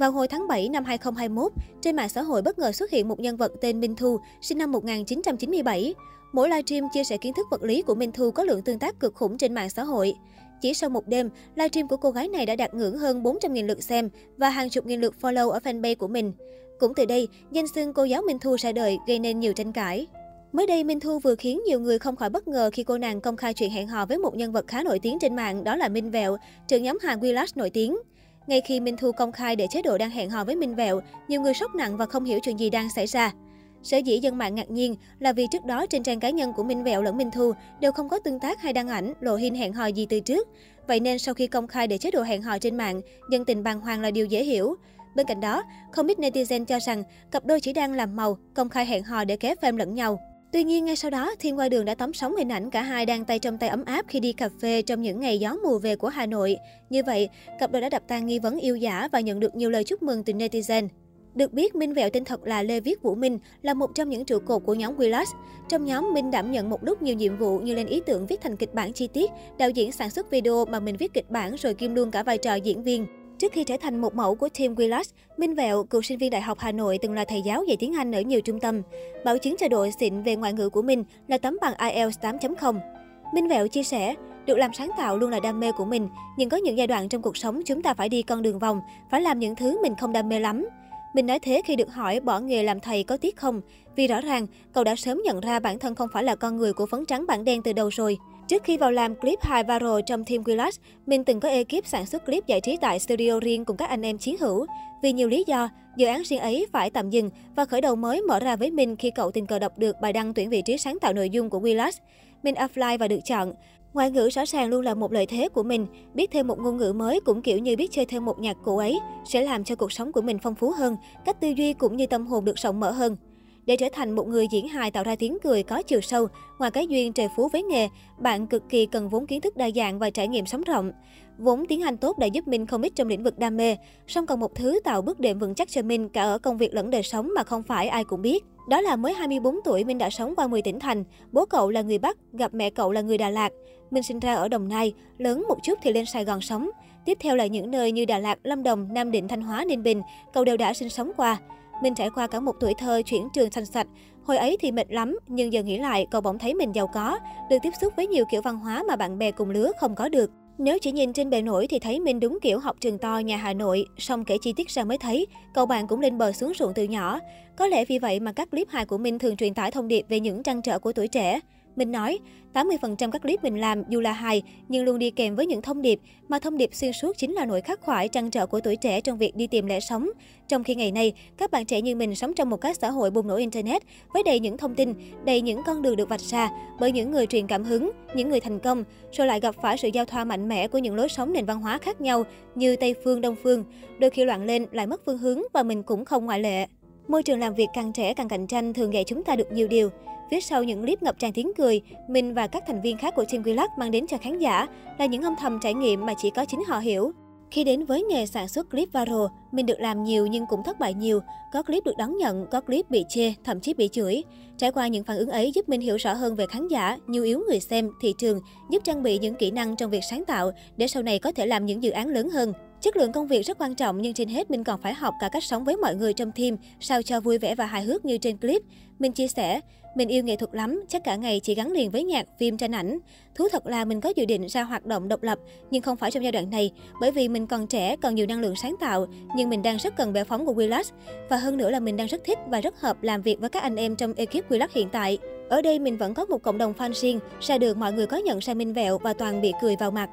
Vào hồi tháng 7 năm 2021, trên mạng xã hội bất ngờ xuất hiện một nhân vật tên Minh Thu, sinh năm 1997. Mỗi livestream chia sẻ kiến thức vật lý của Minh Thu có lượng tương tác cực khủng trên mạng xã hội. Chỉ sau một đêm, livestream của cô gái này đã đạt ngưỡng hơn 400.000 lượt xem và hàng chục nghìn lượt follow ở fanpage của mình. Cũng từ đây, danh xưng cô giáo Minh Thu ra đời gây nên nhiều tranh cãi. Mới đây, Minh Thu vừa khiến nhiều người không khỏi bất ngờ khi cô nàng công khai chuyện hẹn hò với một nhân vật khá nổi tiếng trên mạng, đó là Minh Vẹo, trưởng nhóm Hàn Willash nổi tiếng. Ngay khi Minh Thu công khai để chế độ đang hẹn hò với Minh Vẹo, nhiều người sốc nặng và không hiểu chuyện gì đang xảy ra. Sở dĩ dân mạng ngạc nhiên là vì trước đó trên trang cá nhân của Minh Vẹo lẫn Minh Thu đều không có tương tác hay đăng ảnh, lộ hình hẹn hò gì từ trước. Vậy nên sau khi công khai để chế độ hẹn hò trên mạng, dân tình bàng hoàng là điều dễ hiểu. Bên cạnh đó, không ít netizen cho rằng cặp đôi chỉ đang làm màu, công khai hẹn hò để kéo phim lẫn nhau. Tuy nhiên, ngay sau đó, Thiên qua đường đã tóm sóng hình ảnh cả hai đang tay trong tay ấm áp khi đi cà phê trong những ngày gió mùa về của Hà Nội. Như vậy, cặp đôi đã đập tan nghi vấn yêu giả và nhận được nhiều lời chúc mừng từ netizen. Được biết, Minh Vẹo tên thật là Lê Viết Vũ Minh, là một trong những trụ cột của nhóm Willas. Trong nhóm, Minh đảm nhận một lúc nhiều nhiệm vụ như lên ý tưởng viết thành kịch bản chi tiết, đạo diễn sản xuất video mà mình viết kịch bản rồi kiêm luôn cả vai trò diễn viên. Trước khi trở thành một mẫu của Team Willas, Minh Vẹo, cựu sinh viên Đại học Hà Nội từng là thầy giáo dạy tiếng Anh ở nhiều trung tâm. Bảo chứng cho độ xịn về ngoại ngữ của mình là tấm bằng IELTS 8.0. Minh Vẹo chia sẻ, được làm sáng tạo luôn là đam mê của mình, nhưng có những giai đoạn trong cuộc sống chúng ta phải đi con đường vòng, phải làm những thứ mình không đam mê lắm. Mình nói thế khi được hỏi bỏ nghề làm thầy có tiếc không? Vì rõ ràng, cậu đã sớm nhận ra bản thân không phải là con người của phấn trắng bản đen từ đầu rồi. Trước khi vào làm clip hài viral trong Team Willas, mình từng có ekip sản xuất clip giải trí tại studio riêng cùng các anh em chiến hữu. Vì nhiều lý do, dự án riêng ấy phải tạm dừng và khởi đầu mới mở ra với mình khi cậu tình cờ đọc được bài đăng tuyển vị trí sáng tạo nội dung của Willas. Mình apply và được chọn. Ngoại ngữ rõ ràng luôn là một lợi thế của mình, biết thêm một ngôn ngữ mới cũng kiểu như biết chơi thêm một nhạc cụ ấy, sẽ làm cho cuộc sống của mình phong phú hơn, cách tư duy cũng như tâm hồn được rộng mở hơn. Để trở thành một người diễn hài tạo ra tiếng cười có chiều sâu, ngoài cái duyên trời phú với nghề, bạn cực kỳ cần vốn kiến thức đa dạng và trải nghiệm sống rộng. Vốn tiếng Anh tốt đã giúp Minh không ít trong lĩnh vực đam mê, song còn một thứ tạo bước đệm vững chắc cho Minh cả ở công việc lẫn đời sống mà không phải ai cũng biết. Đó là mới 24 tuổi Minh đã sống qua 10 tỉnh thành. Bố cậu là người Bắc, gặp mẹ cậu là người Đà Lạt. Minh sinh ra ở Đồng Nai, lớn một chút thì lên Sài Gòn sống. Tiếp theo là những nơi như Đà Lạt, Lâm Đồng, Nam Định, Thanh Hóa, Ninh Bình, cậu đều đã sinh sống qua. Mình trải qua cả một tuổi thơ chuyển trường xanh sạch. Hồi ấy thì mệt lắm, nhưng giờ nghĩ lại cậu bỗng thấy mình giàu có, được tiếp xúc với nhiều kiểu văn hóa mà bạn bè cùng lứa không có được. Nếu chỉ nhìn trên bề nổi thì thấy mình đúng kiểu học trường to nhà Hà Nội, song kể chi tiết ra mới thấy, cậu bạn cũng lên bờ xuống ruộng từ nhỏ. Có lẽ vì vậy mà các clip hài của mình thường truyền tải thông điệp về những trăn trở của tuổi trẻ. Mình nói, 80% các clip mình làm dù là hài nhưng luôn đi kèm với những thông điệp, mà thông điệp xuyên suốt chính là nỗi khắc khoải trăn trở của tuổi trẻ trong việc đi tìm lẽ sống. Trong khi ngày nay, các bạn trẻ như mình sống trong một cái xã hội bùng nổ internet với đầy những thông tin, đầy những con đường được vạch ra bởi những người truyền cảm hứng, những người thành công, rồi lại gặp phải sự giao thoa mạnh mẽ của những lối sống nền văn hóa khác nhau như Tây phương, Đông phương. Đôi khi loạn lên lại mất phương hướng và mình cũng không ngoại lệ. Môi trường làm việc càng trẻ càng cạnh tranh thường dạy chúng ta được nhiều điều. Phía sau những clip ngập tràn tiếng cười, mình và các thành viên khác của Team Willac mang đến cho khán giả là những âm thầm trải nghiệm mà chỉ có chính họ hiểu. Khi đến với nghề sản xuất clip viral, mình được làm nhiều nhưng cũng thất bại nhiều. Có clip được đón nhận, có clip bị chê, thậm chí bị chửi. Trải qua những phản ứng ấy giúp mình hiểu rõ hơn về khán giả, nhu yếu người xem, thị trường, giúp trang bị những kỹ năng trong việc sáng tạo để sau này có thể làm những dự án lớn hơn. Chất lượng công việc rất quan trọng nhưng trên hết mình còn phải học cả cách sống với mọi người trong team, sao cho vui vẻ và hài hước như trên clip. Mình chia sẻ, mình yêu nghệ thuật lắm, chắc cả ngày chỉ gắn liền với nhạc, phim, tranh ảnh. Thú thật là mình có dự định ra hoạt động độc lập, nhưng không phải trong giai đoạn này, bởi vì mình còn trẻ, còn nhiều năng lượng sáng tạo, nhưng mình đang rất cần bẻ phóng của Willax. Và hơn nữa là mình đang rất thích và rất hợp làm việc với các anh em trong ekip Willax hiện tại. Ở đây mình vẫn có một cộng đồng fan riêng, ra được mọi người có nhận ra Minh Vẹo và toàn bị cười vào mặt.